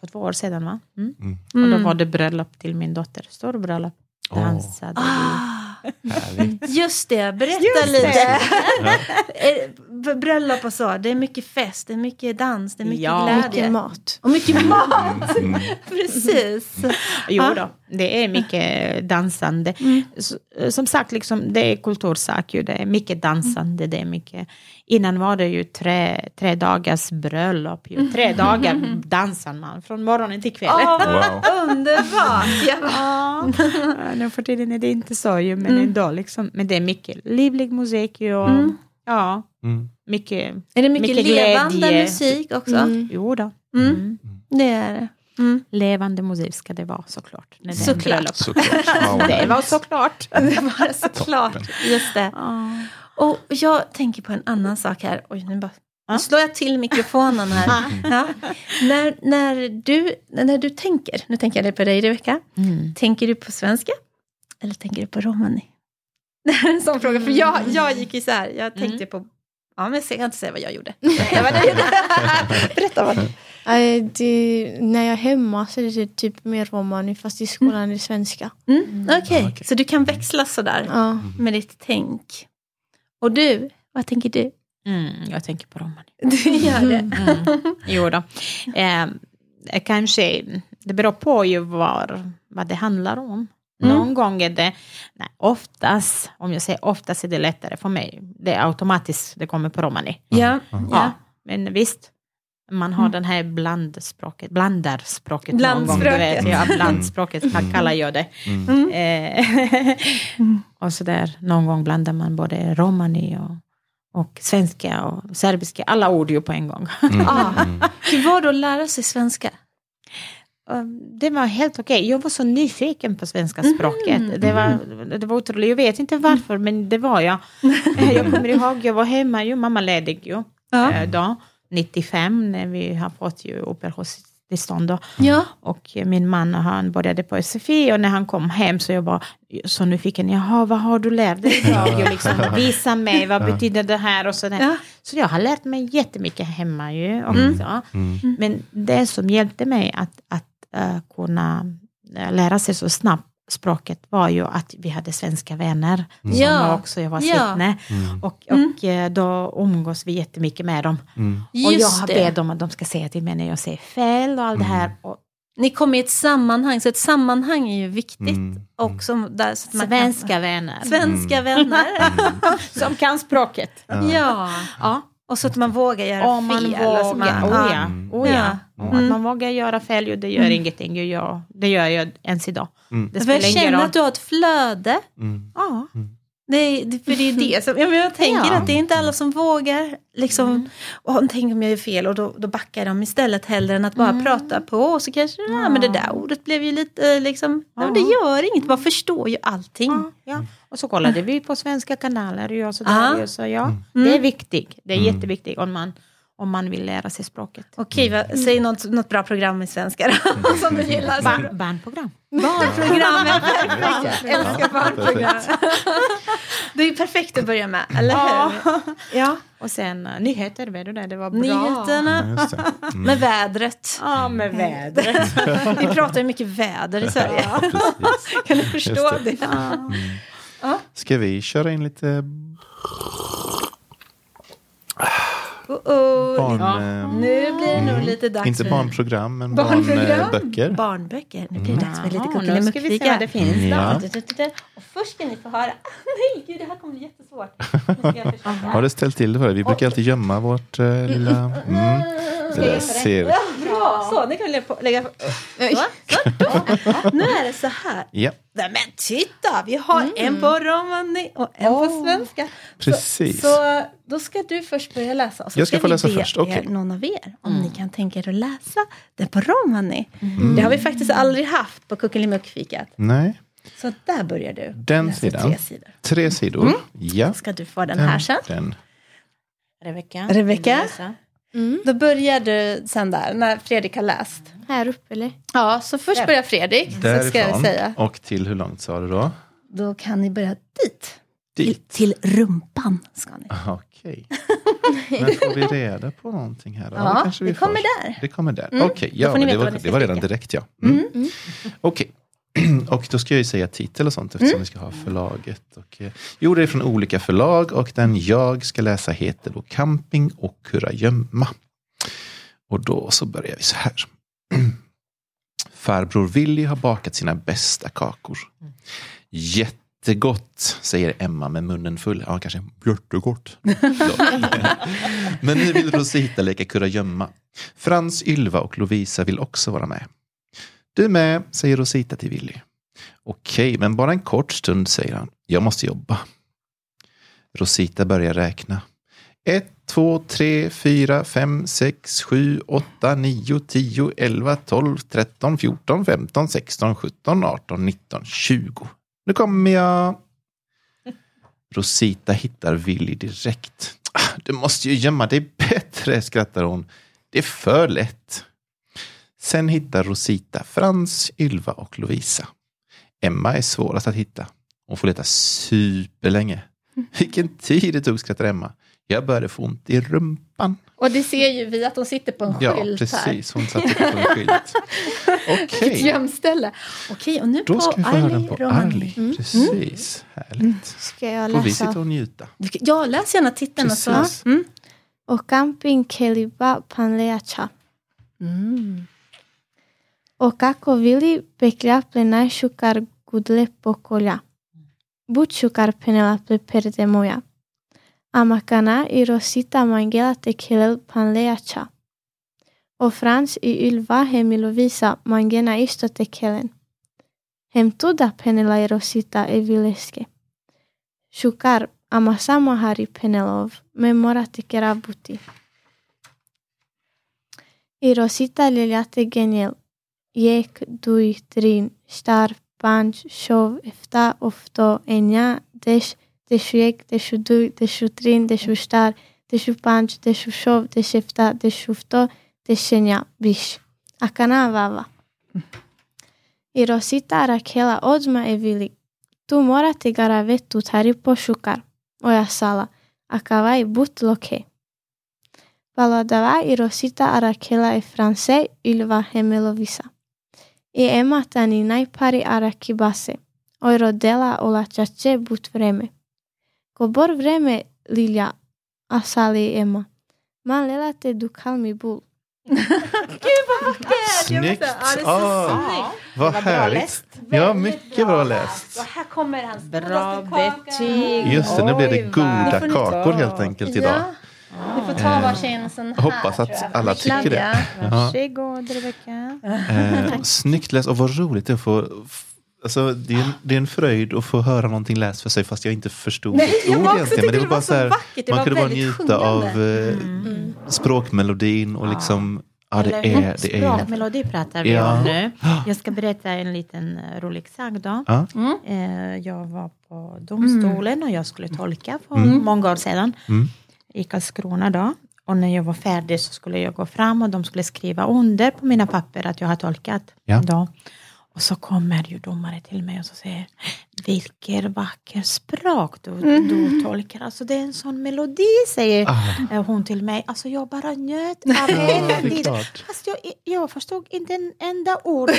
för två år sedan va? Mm. Mm. Och då var det bröllop till min dotter. Stor bröllop. Dansade vi. Ah, härligt. just det, berätta Just det. lite. Eh, b- Bröllop och så, det är mycket fest, det är mycket dans, det är mycket Ja. glädje. Mycket mat. Och mycket mat. Mm. Precis. Jo då, det är mycket dansande. Mm. Som sagt, liksom, det är kultursak ju. Det är mycket dansande. Det är mycket... Innan var det ju tre, tre dagars bröllop. Ju. Tre dagar dansar man från morgonen till kvällen. Vad Wow. underbart! Bara, Ja, nu för tiden är det inte så ju, men Mm. ändå. Liksom, men det är mycket livlig musik ju. Och, Mm. Ja, Mm. mycket... Är det mycket, Mycket levande glädje. musik också? Mm. Jo då. Mm. Mm. Det är det. Mm. Levande musik ska det vara såklart. När det såklart. såklart. Det var såklart. det var såklart. Just det. Och jag tänker på en annan sak här. Oj, nu bara nu slår jag till mikrofonen här. Ja. När, när, du, när du tänker, nu tänker jag på dig Rebecka. Mm. Tänker du på svenska? Eller tänker du på romani? Det är en sån fråga, för jag, jag gick ju så här, jag tänkte mm. på Ja, men jag kan inte säga vad jag gjorde. Berätta vad du... Det, när jag är hemma så är det typ mer romani fast i skolan mm. är det svenska. Mm. mm. Okej, okay. okay. så du kan växla sådär ja. med ditt tänk. Och du, vad tänker du? Mm, jag tänker på romani. Du gör det? Mm. Jo då. Eh, kanske, det beror på ju var, vad det handlar om. Mm. Någon gång är det, nej, oftast, om jag säger oftast är det lättare för mig. Det är automatiskt, det kommer på romani. Ja. Mm. ja. Men visst, man har mm. den här blandspråket, blandarspråket. Blandspråket. Gång, vet, ja, blandspråket mm. kallar jag det. Mm. Eh, och så där, någon gång blandar man både romani och och svenska och serbiska, alla ord ju på en gång. Mm. ah, hur var det att lära sig svenska? Det var helt okej. Okay. Jag var så nyfiken på svenska mhm. språket. Mm. Det, var, det var otroligt. Jag vet inte varför, men det var jag. jag kommer ihåg, jag var hemma ju, mammaledig ju. Ja. Eh, då, 95, när vi har fått ju uppehållstillstånd. Då. Ja. Och min man han började på SFI och när han kom hem så jag var så nyfiken. Jaha, vad har du lärt dig idag? liksom, visa mig, vad betyder det här? Och så, ja. så jag har lärt mig jättemycket hemma ju också. Mm. Mm. Men det som hjälpte mig att, att uh, kunna eh, lära sig så snabbt språket var ju att vi hade svenska vänner. Mm. Som ja. också jag var ja. Mm. Och, och mm. då umgås vi jättemycket med dem. Mm. Och jag har bett dem att de ska säga till mig när jag säger fel och allt det här. Mm. Och, ni kommer i ett sammanhang, så ett sammanhang är ju viktigt. Mm. Också där, så Svenska kan, vänner. Svenska vänner. som kan språket. Ja. ja. Och så att man vågar göra Om man fel. Vågar, alltså man, oh ja, oh ja. Mm. Att man vågar göra fel, ju, det gör mm. ingenting. Jag, det gör jag ens idag. Mm. Det jag känner att du har ett flöde. Mm. Ja. Mm. Det, för det är det som, jag, jag tänker ja. att det är inte alla som vågar. Liksom, mm. och tänk om jag gör fel och då, då backar de istället hellre än att bara mm. prata på. Och så kanske, ja. men det där ordet blev ju lite liksom, ja. men det gör inget, man förstår ju allting. Ja, ja. Och så kollade vi på svenska kanaler och så där, så ja, mm. det är viktigt. Det är mm. jätteviktigt om man om man vill lära sig språket. Okej, mm. säg något, något bra program i svenska då, mm. som du gillar. Ba barnprogram. Barnprogram, jag älskar barnprogram. Det är perfekt att börja med, eller hur? Ja. Och sen uh, nyheter, vet du det? Det var bra. Nyheterna, ja, mm. med vädret. Ja, med vädret. Vi pratar ju mycket väder i Sverige. Ja, kan du förstå det? det? Mm. Ja. Ska vi köra in lite oh, barn, ja. Eh, nu blir det nog mm. lite dags Inte barnprogram, men barnböcker. Barnböcker. Nu blir det dags för lite kuckelimuckfika. det finns ja. Och först ska ni få höra. Nej, gud, det här kommer bli jättesvårt. Har du ställt till det för dig? Vi brukar alltid gömma vårt uh, lilla... Mm. Det där ser vi. Så. Nu kan vi lägga på. Lägga på. Så, så, Nu är det så här. Ja. Nej, men titta, vi har mm. en på romani och en oh. på svenska. Precis. Så, så, då ska du först börja läsa. Och så jag ska, ska få läsa be först. Okay. Er, någon av er om mm. ni kan tänka er att läsa den på romani. Mm. Det har vi faktiskt aldrig haft på Kuckelimuckfikat. Nej. Så där börjar du. Den sidan. Tre sidor. Tre sidor. Mm. Ja. Ska du få den, den här sen. Den. Rebecka. Rebecka. Mm. Då börjar du sen där, när Fredrik har läst. Här uppe eller? Ja, så först börjar Fredrik. Därifrån. Så ska jag säga. Och till hur långt sa du då? Då kan ni börja dit. Dit? Till, till rumpan ska ni. Okej. Men får vi reda på någonting här? Ja, ja det, det kommer där. Det kommer där. Mm. Okej, okay, ja, det, var, det var redan direkt ja. Mm. Mm. Okej. Okay. Och då ska jag ju säga titel och sånt eftersom mm. vi ska ha förlaget. Och, eh, jo, det är från olika förlag och den jag ska läsa heter då Camping och Kurragömma. Och då så börjar vi så här. Farbror Willy har bakat sina bästa kakor. Jättegott, säger Emma med munnen full. Ja, kanske jättegott. Men nu vill Rosita leka kurragömma. Frans, Ylva och Lovisa vill också vara med. Du med, säger Rosita till Willy. Okej, men bara en kort stund, säger han. Jag måste jobba. Rosita börjar räkna. 1, 2, 3, 4, 5, 6, 7, 8, 9, 10, 11, 12, 13, 14, 15, 16, 17, 18, 19, 20. Nu kommer jag. Rosita hittar Willy direkt. Ah, du måste ju gömma dig bättre, skrattar hon. Det är för lätt. Sen hittar Rosita Frans, Ylva och Lovisa. Emma är svårast att hitta. Hon får leta superlänge. Vilken tid det tog, skrattar Emma. Jag började få ont i rumpan. Och det ser ju vi att hon sitter på en Ja, skylt precis. Hon satt på en skylt. här. Ett Okej, gömställe. Okej, och nu då på ska vi få höra den på. Arli. Precis, härligt. Ska jag Får vi sitta läsa? och njuta. Ja, läs gärna titeln och så. Precis. Mm. O camping keliba panleacha. Mm. ocacovili pe crea plenașu car gudle pokolja. Buď šukar penela pe perde moja. Amacana i Rosita Mangela tekelel pan lejača. O Franz i il vahe milovisa Mangena isto tekelen. Hem tuda penela i Rosita e vileske. Šukar, ama samo hari penelov me memora tekera buti. I Rosita ljeljate geniel ек, дуј, трин, штар, панч, шов, ефта, офто, ења, деш, дешу ек, дешу дуј, дешу трин, дешу штар, дешу панч, дешу шов, дешу ефта, дешу офто, дешу ења, биш. А кана вава. И Росита Ракела одма е вели, ту морате гараве тутари пошукар, оја сала, а кавај бут локе. Паладава и Росита Аракела е франсе или ва хемеловиса. I Emma tani najpari Arakibase. Oj rodela ola čače but vreme. Ko bor vreme Lilja, asali Emma. Man lelate du kalmi bul. Snyggt! Ja, det är så Ah, snyggt. vad härligt. läst. Ja, mycket bra läst. Här kommer hans Bra betyg. Just det, nu blev det goda vad kakor helt enkelt idag. Du får ta varsin sån här. hoppas att alla tycker det. Varsågod Rebecka. Eh, snyggt läst och vad roligt det är att få Alltså, det, är en, det är en fröjd att få höra någonting läst för sig fast jag inte förstod Nej, ett ord egentligen. Men det var bara så här, vackert, det man var kunde bara njuta av sjungande. eh, Mm. språkmelodin och liksom, ja det Eller är, det är, Språkmelodi pratar vi Ja. om nu. Jag ska berätta en liten eh, rolig sak då. ja, Mm. Eh, Jag var på domstolen och jag skulle tolka för Mm. många år sedan Mm. I Karlskrona då. Och när jag var färdig så skulle jag gå fram och de skulle skriva under på mina papper att jag har tolkat. Ja. Då. Och så kommer ju domare till mig och så säger vilket vackert språk du, du tolkar. Alltså det är en sån melodi säger Ah. eh, hon till mig. Alltså jag bara njöt av hela tiden. Fast jag, jag förstod inte en enda ord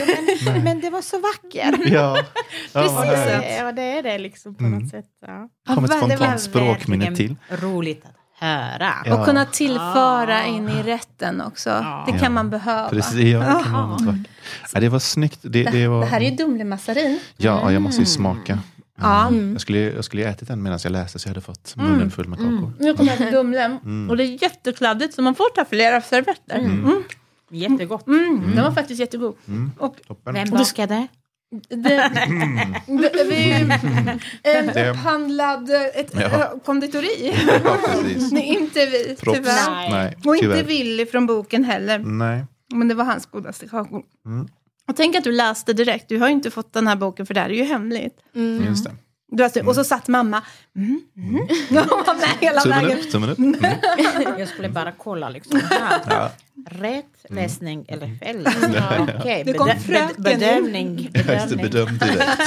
men, men det var så vackert. Ja, ja vad Precis, ja, det är det liksom på Mm. något sätt. Ja. Kom ett spontant var språkminne till. roligt att höra. Ja. Och kunna tillföra Ah. in i rätten också. Ja. Det kan Ja. man behöva. Precis, ja, det, kan vackert. ja, det var snyggt. Det, det, var, Det här är ju Dumlemassarin. Ja, jag måste ju smaka. Ja. Jag skulle jag skulle ju ätit den medan jag läste så jag hade fått munnen full med kakor. Nu kommer jag till Dumlen. Mm. Och det är jättekladdigt så man får ta flera servetter. Mm. Jättegott. Mm. Den var faktiskt jättegod. Och Toppen. Vem bakade? Det, det, vi, en Det- upphandlad ett, Ja. konditori. Ja. Nej, inte vi, Proffs. tyvärr. Nej. Nej, Och inte tyvärr. Willy från boken heller. Nej. Men det var hans godaste kakor. Mm. Och tänk att du läste direkt. Du har ju inte fått den här boken för det här är ju hemligt. Mm. Just det. Du har, Och så satt mamma. Mm, mm. Jag var med hela Tummen vägen. upp, tummen upp. Mm. Jag skulle bara kolla liksom. Ja. Rätt läsning eller fel läsning? Ja, Okej, Det kom bedö- fröken. bed- bedömning. Bedömning. bedöm direkt.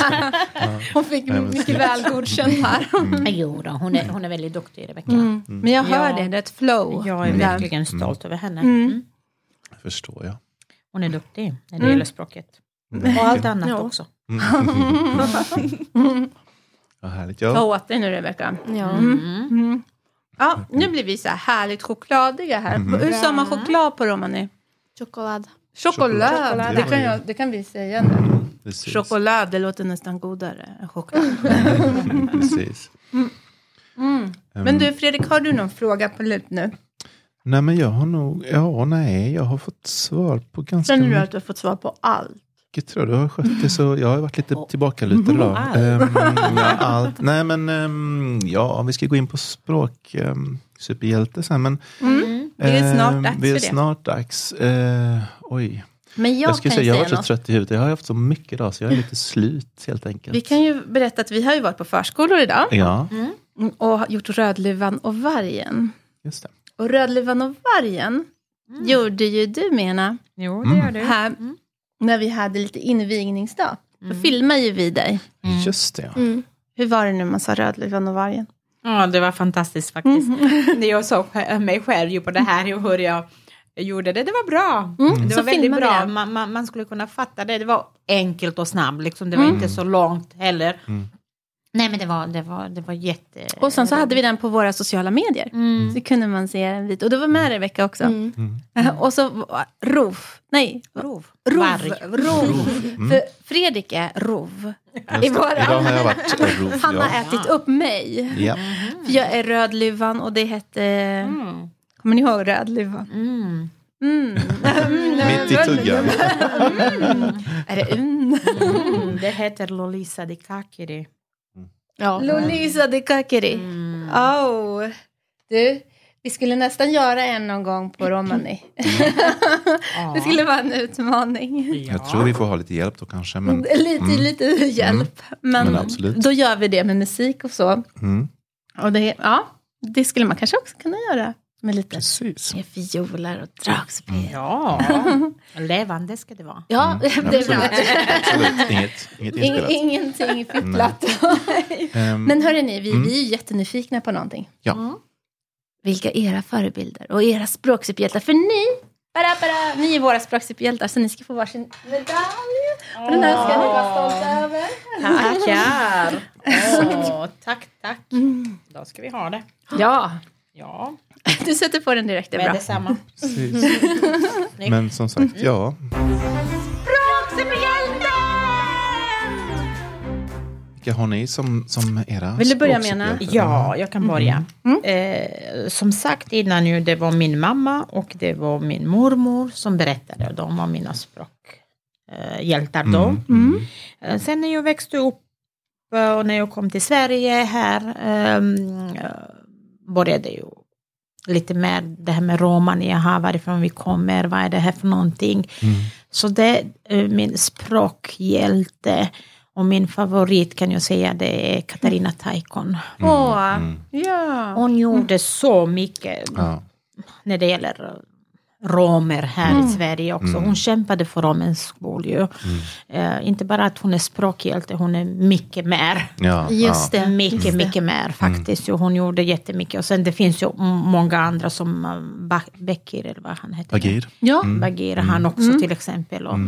Hon fick men mycket väl godkänt här. Jo då, hon är, hon är väldigt duktig Rebecka. Mm. Men jag hör Ja. det, det är ett flow. Jag är verkligen stolt över henne. Mm. Förstår jag. Hon är duktig när det Mm. gäller språket. Och allt annat Ja. också. Vad härligt. Ta Ja. åt dig nu Rebecka. Ja. Mm. Ja, nu blir vi så här härligt chokladiga här. Hur sa man choklad på romani? Choklad. Choklad. Choklad. Det, kan jag, det kan vi säga nu. Precis. Choklad, det låter nästan godare än choklad. Precis. Mm. Men du Fredrik, har du någon fråga på lut nu? Nej men jag har nog, ja nej, jag har fått svar på ganska Känner du mycket. att du har fått svar på allt? Mycket tror jag. Du har skött det så. Jag har varit lite tillbakalutad idag. Um, allt. Nej men um, ja, om vi ska gå in på språk. Um, superhjälte sen. Men, mm. Det är snart dags det är för det. snart dags. Uh, oj. Men jag, jag, kan säga, jag har varit så trött i huvudet. Jag har haft så mycket idag så jag är lite slut helt enkelt. Vi kan ju berätta att vi har ju varit på förskolor idag. Ja. Mm. Och gjort Rödluvan och vargen. Just det. Och Rödluvan och vargen mm. gjorde ju du Mena. Jo, det gör du. Här, mm. När vi hade lite invigningsdag. Då filmade ju vi dig. Just det. Mm. Hur var det nu man sa Rödluvan och vargen? Ja, det var fantastiskt faktiskt. När jag såg mig själv på det här och hur jag gjorde det, det var bra. Mm. Det så var väldigt bra, man, man, man, skulle kunna fatta det. Det var enkelt och snabbt, liksom. det var inte så långt heller. Nej men det var, det var, det var jätte... Och sen så hade vi den på våra sociala medier. Mm. Så kunde man se en vit. Och du var med Rebecka också. Mm. Mm. Och så rov. Nej. Rov. Rov. rov. rov. För Fredrik är rov. I våra... Idag har jag varit rov. Han har ätit upp mig. Ja. För jag är rödluvan och det hette... Mm. Kommer ni ihåg rödluvan? Mm. Mm. Mitt i tuggan. mm. Är det un? Mm. Det heter Lolisa di Kakiri. Ja. Lolisa de Kakeri. Mm. Oh. Du, vi skulle nästan göra en någon gång på romani. det skulle vara en utmaning. Ja. Jag tror vi får ha lite hjälp då kanske. Men... Lite, mm. lite hjälp. Men, men då gör vi det med musik och så. Mm. Och det, ja, det skulle man kanske också kunna göra. Med lite Precis. med fioler och dragspel. Ja, levande ska det vara. Ja, mm, det är bra. Absolut, inget, inget inspelat. Ingenting fipplat. um, Men hörrni, vi, mm. vi är ju jättenyfikna på någonting. Ja. Mm. Vilka är era förebilder och era språksuperhjältar? För ni, bara, bara, ni är våra språksuperhjältar så ni ska få varsin medalj. Och den här ska ni vara stolta över. Tackar! Oh, tack, tack. Mm. Då ska vi ha det. Ja. Ja. Du sätter på den direkt, det är Med bra. detsamma. Men som sagt, ja. Vilka har ni som, som era Vill du börja med Anna? Ja, jag kan börja. Mm. Eh, som sagt innan nu, det var min mamma och det var min mormor som berättade. De var mina språkhjältar eh, då. Mm. Mm. Eh, sen när jag växte upp och när jag kom till Sverige här ehm, började ju lite mer det här med romani, jaha, varifrån vi kommer, vad är det här för någonting. Mm. Så det är min språkhjälte. Och min favorit kan jag säga det är Katarina Taikon. Mm. Åh, ja. Hon gjorde så mycket Ja. när det gäller romer här Mm. i Sverige också. Hon kämpade för romens skull ju. Eh, inte bara att hon är språkhjälte, hon är mycket mer. Ja, Just ja. det. Mycket, Just det. mycket mer faktiskt. Och hon gjorde jättemycket. Och sen det finns ju många andra som uh, Ba- Bekir eller vad han heter. Bagir. Ja, Bagir, han också till exempel. Och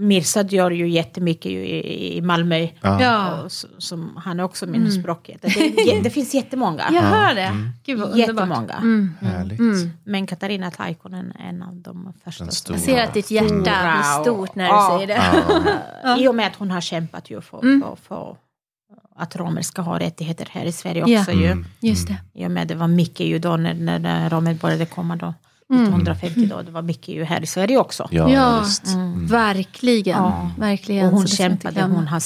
Mirsad gör ju jättemycket ju i, i Malmö. Ja. Och s- som, han är också min språkhjälte. Det, det finns jättemånga. jag hör det. Gud vad. Jättemånga. Mm. Härligt. Men Katarina Taikkonen är en av de första. Stora. Jag ser att ditt hjärta blir stort när du Ja. säger det. Ja. I och med att hon har kämpat ju för, för, för att romer ska ha rättigheter här i Sverige också. Ja. Ju. Mm. Just det. I och med det var mycket ju då när, när, när romer började komma då. 1950 då, det var mycket ju här i Sverige också. Ja, Ja. visst. Verkligen. Ja. Verkligen. Och hon kämpade, hon har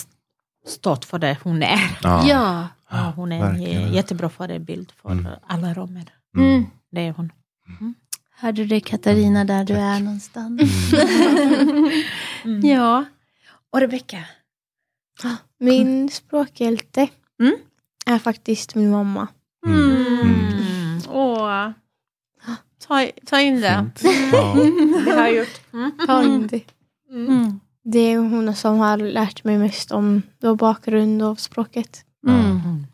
stått för det hon är. Ja. Ja. Ja, hon är en verkligen. jättebra förebild för alla romer. Mm. Det är hon. Hörde du det Katarina där du är någonstans? ja. Och Rebecka? Min språkhjälte Mm. är faktiskt min mamma. Mm. Ta, ta in det. Fint. Ja. Det har jag gjort. Ta in det. Mm. Det är hon som har lärt mig mest om då bakgrund och språket. Mm.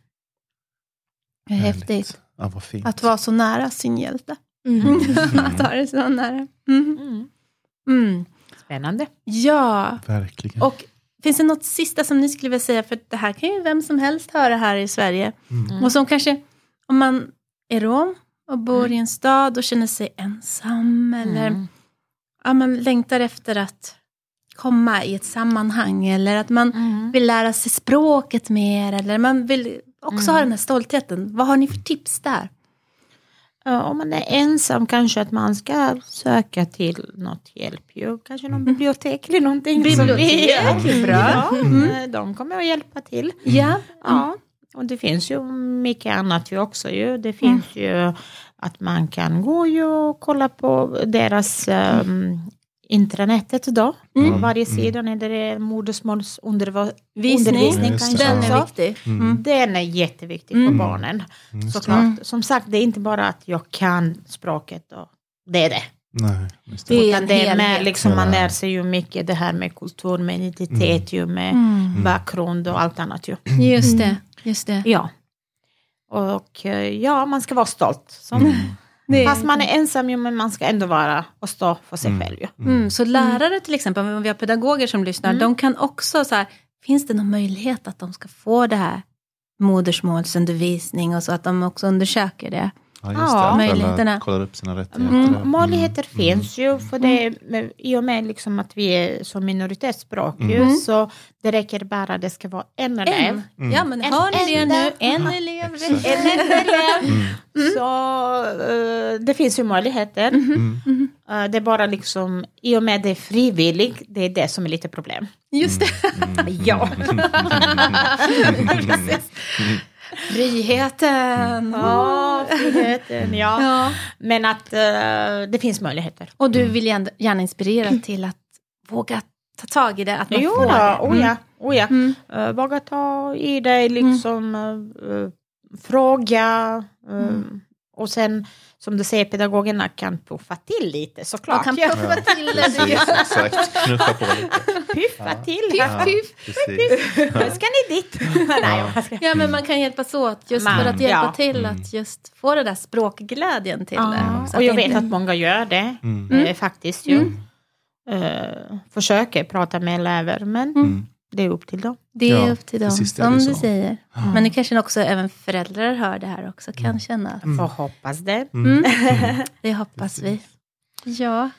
Häftigt. Ja, vad fint. Att vara så nära sin hjälte. Mm. att ha det så nära. Mm. Mm. Mm. Spännande. Ja. Verkligen. Och finns det något sista som ni skulle vilja säga? För det här kan ju vem som helst höra här i Sverige. Mm. Och som kanske, om man är rom och bor i en stad och känner sig ensam. Eller Mm. ja, man längtar efter att komma i ett sammanhang. Eller att man Mm. vill lära sig språket mer. Eller man vill också Mm. ha den här stoltheten. Vad har ni för tips där? om man är ensam kanske att man ska söka till något hjälp. Kanske någon bibliotek eller någonting. Bibliotek, som bra. Ja, mm. De kommer att hjälpa till. Ja. ja. Och det finns ju mycket annat ju också. Ju. Det finns mm. ju att man kan gå och kolla på deras um, intranetet då. Mm. På varje mm. sida när det är modersmålsundervisning. kanske Den är viktig. Mm. mm. Den är jätteviktig för mm. barnen. Såklart. Som sagt, det är inte bara att jag kan språket och det är det. Nej, det. det är det med, liksom, Man lär sig ju mycket det här med kultur, med identitet, ju, med bakgrund och allt annat. Ju. Just det. Just det. Ja. Och eh, ja, man ska vara stolt. Som, mm. Fast man är ensam, ju, men man ska ändå vara och stå för sig mm. själv. Ju. Mm. Så lärare till exempel, om vi har pedagoger som lyssnar, mm. de kan också så här, finns det någon möjlighet att de ska få det här modersmålsundervisning och så att de också undersöker det? Ja, just ja. det. Möjligheterna. kollar upp sina rättigheter. Mm, möjligheter mm. finns ju, för det, i och med liksom att vi är som minoritetsspråk mm. ju, så det räcker bara att det ska vara en elev. Mm. Ja, men en, hör ni det nu? En elev. En elev. Mm. Så uh, det finns ju möjligheter. Uh, det är bara liksom, i och med det är frivilligt, det är det som är lite problem. Just det. ja. Friheten! Ja, friheten, ja. ja. Men att uh, det finns möjligheter. Och du vill gärna inspirera till att våga ta tag i det, att man jo, får det. Oh ja, oh ja. Mm. Uh, våga ta i det, liksom uh, fråga. Mm. Och sen som du säger, pedagogerna kan puffa till lite såklart. De kan puffa ja. till lite. Exakt, knuffa på lite. Puffa ja. till. Piff, piff. Nu ska ni dit. ja. ja, men man kan hjälpas åt just man, för att hjälpa ja. till mm. att just få den där språkglädjen till ja. det. Och jag vet att många gör det, mm. eh, faktiskt ju. Mm. Uh, försöker prata med elever, men mm. Det är upp till dem. Det är ja, upp till dem, som du säger. Mm. Men nu kanske också även föräldrar hör det här också, kan mm. känna. Mm. Får hoppas det. Mm. mm. det hoppas vi. Ja.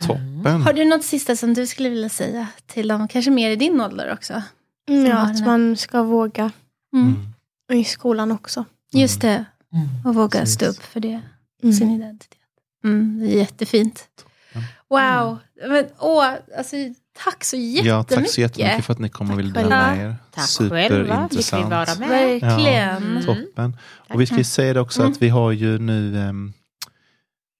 Toppen. Har du något sista som du skulle vilja säga till dem, kanske mer i din ålder också? Mm, ja, att man ska våga. Och i skolan också. Just det, och våga Precis. stå upp för det, sin identitet. det är jättefint. Wow, men, åh, alltså, Tack så jättemycket. Ja, tack så jättemycket för att ni kom och ville dela med er. Tack Superintressant. själva, fick vi vara med. Verkligen. Ja, toppen. Och vi ska säga det också mm. att vi har ju nu um,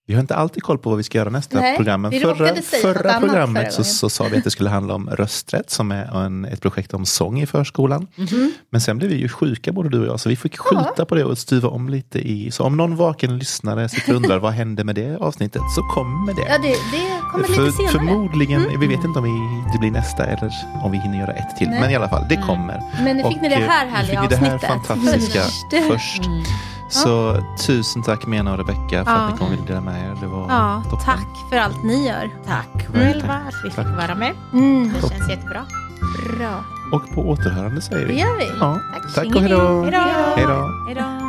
vi har inte alltid koll på vad vi ska göra nästa Nej, program. förra, förra programmet så, så, sa vi att det skulle handla om rösträtt som är en, ett projekt om sång i förskolan. Mm -hmm. Men sen blev vi ju sjuka både du och jag så vi fick skjuta ja. på det och stuva om lite i. Så om någon vaken lyssnare sitter och undrar vad hände med det avsnittet så kommer det. Ja, det, det kommer För, lite senare. Förmodligen, mm. vi vet inte om vi, det blir nästa eller om vi hinner göra ett till. Nej. Men i alla fall, det mm. kommer. Men nu fick och, ni det här härliga avsnittet. Det här fantastiska först. först. Mm. Så tusen tack Mena och Rebecka för att ni kom och ville dela med er. Det var ja, tack för allt ni gör. Tack själva att vi fick vara med. Mm. Det känns jättebra. Bra. Och på återhörande säger vi. Det gör vi. Ja. Tack, tack och hej då. Hej då.